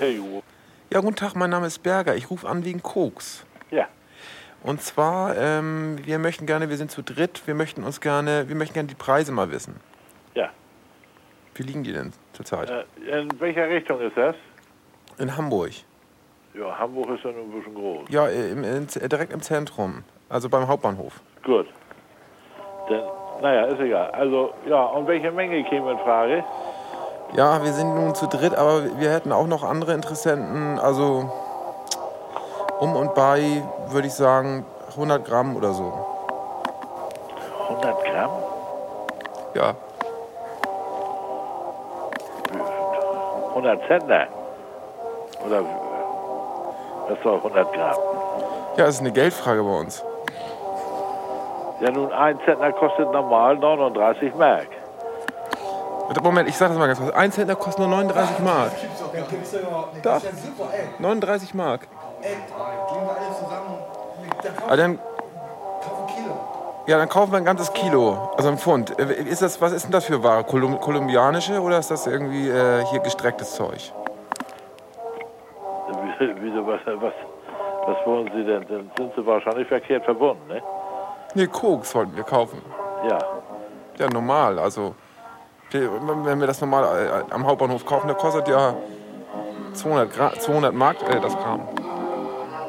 Hey, Ja, guten Tag, mein Name ist Berger. Ich rufe an wegen Koks. ja. Und zwar, ähm, wir möchten gerne, wir sind zu dritt, wir möchten uns gerne, wir möchten gerne die Preise mal wissen. Ja. Wie liegen die denn zurzeit? Äh, in welcher Richtung ist das? In Hamburg. Ja, Hamburg ist ja nur ein bisschen groß. Ja, im, in, direkt im Zentrum. Also beim Hauptbahnhof. Gut. Dann, naja, ist egal. Also, ja, und welche Menge käme in Frage? Ja, wir sind nun zu dritt, aber wir hätten auch noch andere Interessenten. Also um und bei, würde ich sagen, 100 Gramm oder so. 100 Gramm? Ja, 100 Zentner? Oder was soll 100 Gramm? ja, das ist eine Geldfrage bei uns. Ja, nun, ein Zentner kostet normal 39 Mark. Moment, ich sag das mal ganz kurz. Ein Zentner kostet nur 39 Mark. Das gibt's doch überhaupt nicht. Doch. Das ist ja super, ey. 39 Mark. Ey, gehen wir alle zusammen. Dann Aber kaufen dann, kauf ein Kilo. ja, dann kaufen wir ein ganzes Kilo, also ein Pfund. Äh, Ist das, was ist denn das für Ware? Kolum kolumbianische oder ist das irgendwie äh, hier gestrecktes Zeug? Wieso, was, was, was wollen Sie denn? Dann sind Sie wahrscheinlich verkehrt verbunden, ne? Nee, Koks wollten wir kaufen. Ja. Ja, normal. Also, wenn wir das normal äh, am Hauptbahnhof kaufen, der kostet ja 200, Gra 200 Mark äh, das Gramm.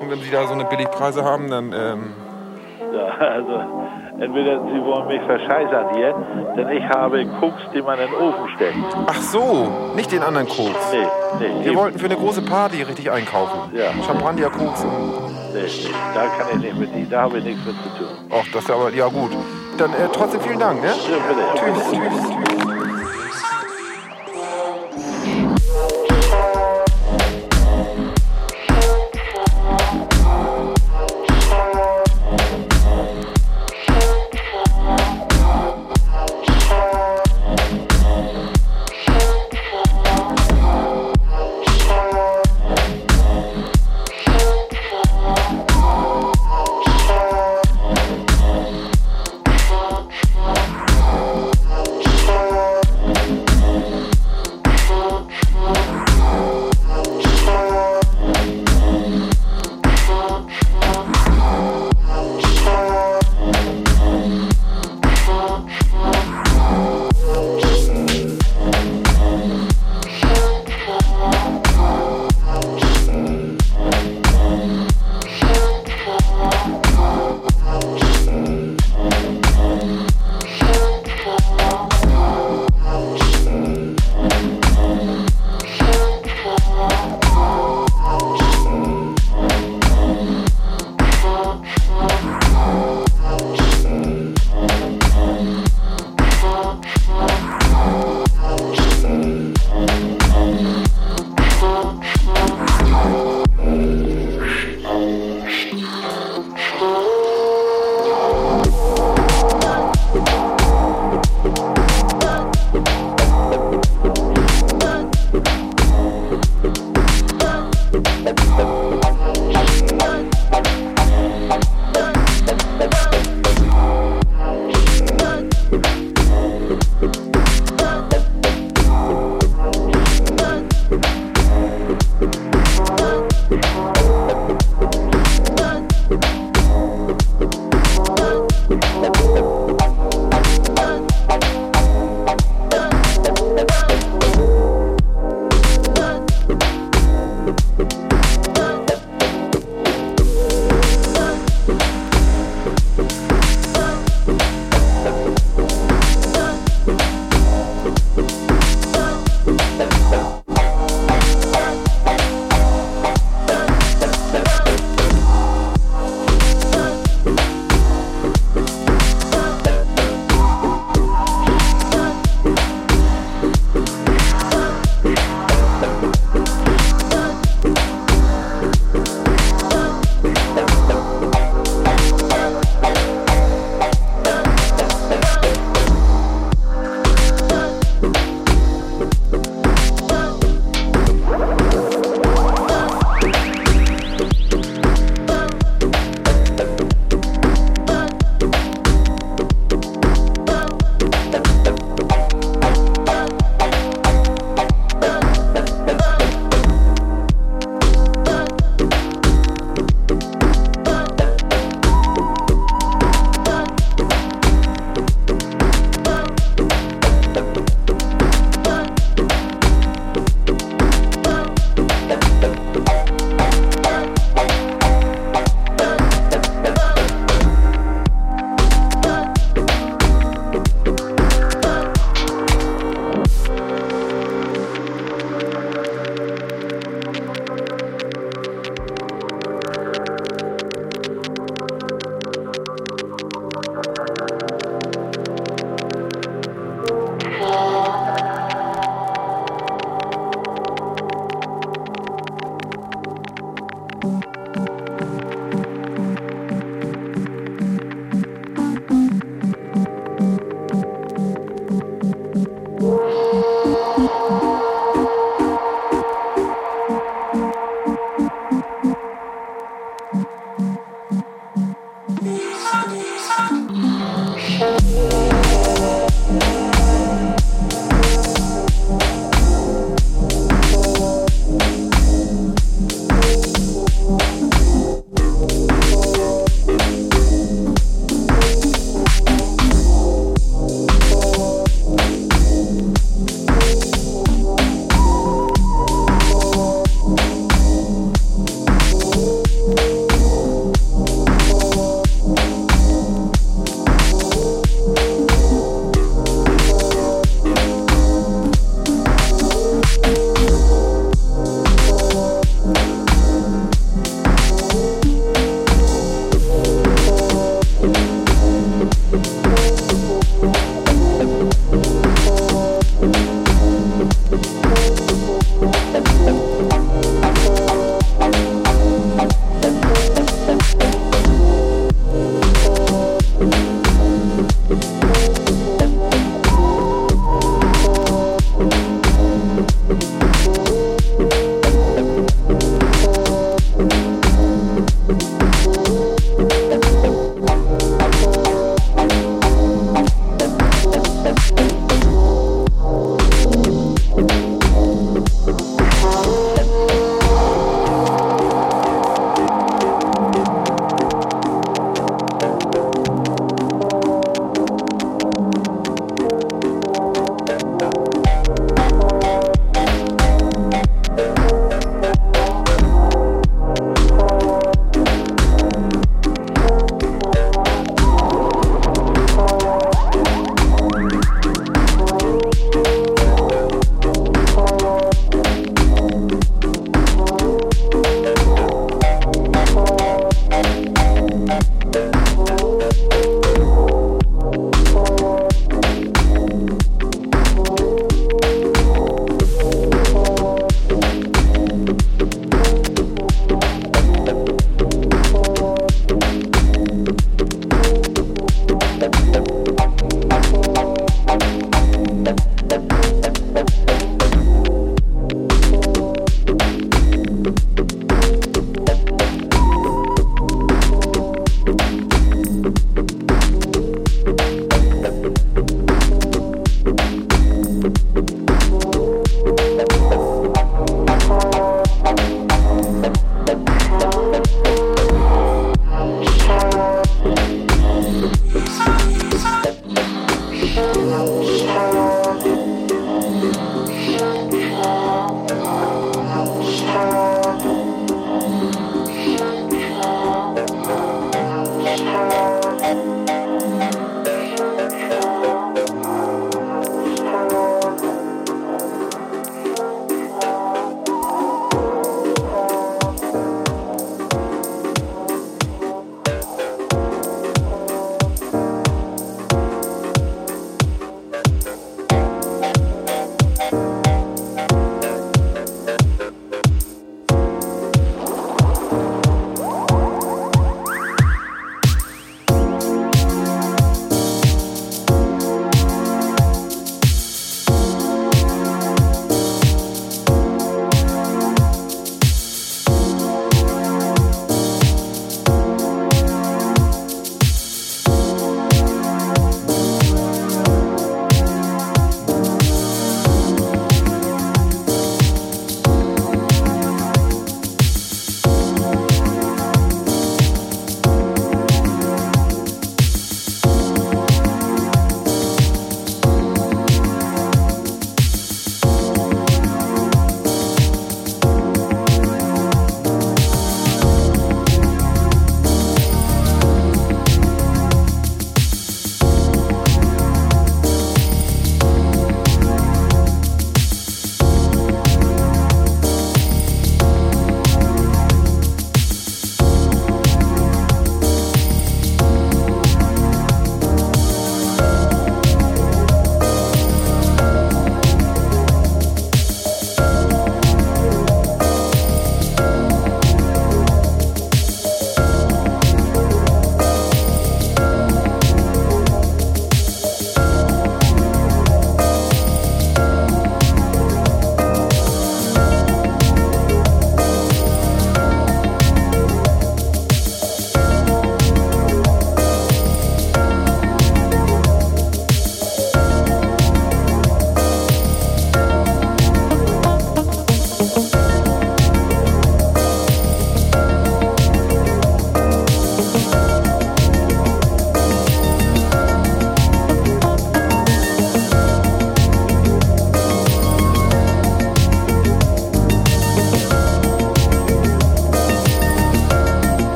Und wenn Sie da so eine Billigpreise haben, dann. Ähm, Ja, also entweder Sie wollen mich verscheißern hier, denn ich habe Koks, die man in den Ofen steckt. ach so, nicht den anderen Koks. Nee, nee, Wir eben- wollten für eine große Party richtig einkaufen. Ja. Champagner, Koks und. nee, nee, da kann ich nicht mit, da habe ich nichts mit zu tun. Ach, das ist ja aber. Ja, gut. Dann äh, trotzdem vielen Dank, ne? Ja, bitte. Tschüss, tschüss, tschüss.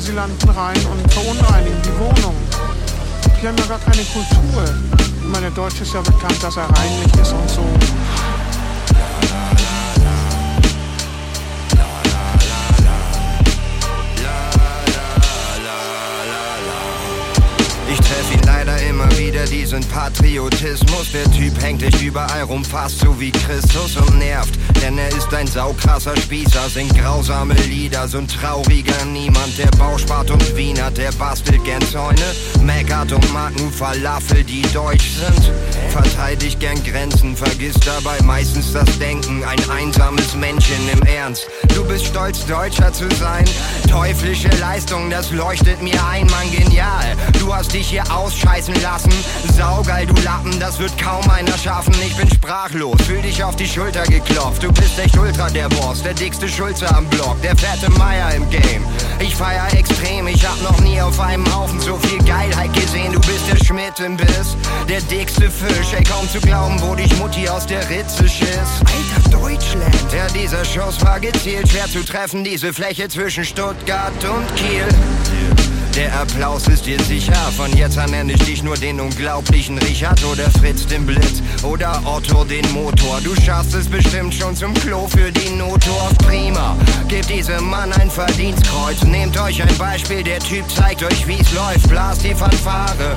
Asylanten rein und verunreinigen die Wohnung. Die haben ja gar keine Kultur. Ich meine, der Deutsche ist ja bekannt, dass er reinlich ist und so. Ich treff ihn leider immer wieder, diesen Patriotismus. Der hängt echt überall rum, fast so wie Christus und nervt. Denn er ist ein saukrasser Spießer, singt grausame Lieder, so ein trauriger Niemand. Der Bauspart und Wiener, der bastelt gern Zäune, meckert und mag nur Falafel, die deutsch sind. Verteidigt gern Grenzen, vergisst dabei meistens das Denken. Ein einsames Männchen im Ernst. Du bist stolz, Deutscher zu sein. Teuflische Leistung, das leuchtet mir ein, Mann, genial. Hast dich hier ausscheißen lassen. Saugeil, du Lappen, das wird kaum einer schaffen. Ich bin sprachlos, fühl dich auf die Schulter geklopft. Du bist echt ultra der Boss, der dickste Schulze am Block, der fette Meier im Game. Ich feier extrem, ich hab noch nie auf einem Haufen so viel Geilheit gesehen. Du bist der Schmidt im Biss, der dickste Fisch. Ey, kaum zu glauben, wo dich Mutti aus der Ritze schiss. Alter Deutschland! Ja, dieser Schuss war gezielt, schwer zu treffen, diese Fläche zwischen Stuttgart und Kiel. Der Applaus ist dir sicher. Von jetzt an nenne ich dich nur den unglaublichen Richard oder Fritz den Blitz oder Otto den Motor. Du schaffst es bestimmt schon zum Klo für die Notdorf. Prima, gebt diesem Mann ein Verdienstkreuz. Nehmt euch ein Beispiel, der Typ zeigt euch wie's läuft. Blast die Fanfare.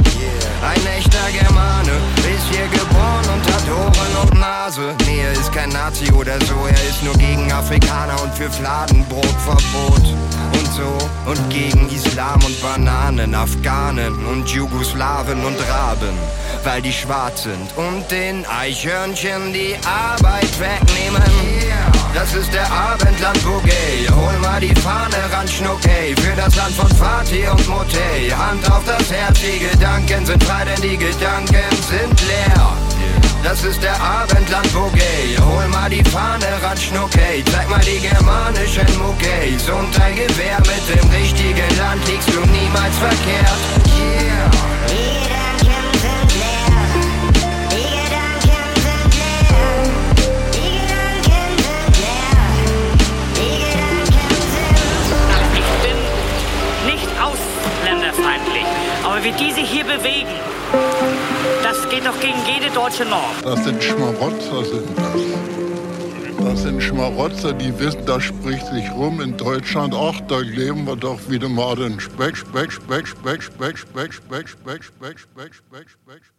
Ein echter Germane ist hier geboren und hat Ohren und Nase. Nee, er ist kein Nazi oder so, er ist nur gegen Afrikaner und für Fladenbrotverbot. Und so und gegen Islam und Bananen, Afghanen und Jugoslawen und Raben, weil die schwarz sind und den Eichhörnchen die Arbeit wegnehmen. Das ist der Abendland Boogie. Hol mal die Fahne ran, Schnuckey. Für das Land von Fatih und Motey. Hand auf das Herz, die Gedanken sind frei, denn die Gedanken sind leer. Das ist der Abendland Boogie. Hol mal die Fahne ran, Schnuckey. Zeig mal die germanischen Muckeys. Und dein Gewehr mit dem richtigen Land liegst du niemals verkehrt. Yeah. Die Gedanken sind leer. Die Gedanken sind leer. Ausländerfeindlich, aber wie die sich hier bewegen, geht doch gegen jede deutsche Norm. Das sind Schmarotzer, sind das. Das sind Schmarotzer, die wissen, das spricht sich rum in Deutschland. Ach, da leben wir doch wieder mal den Speck, Speck, Speck, Speck, Speck, Speck, Speck, Speck, Speck, Speck, Speck, Speck, Speck.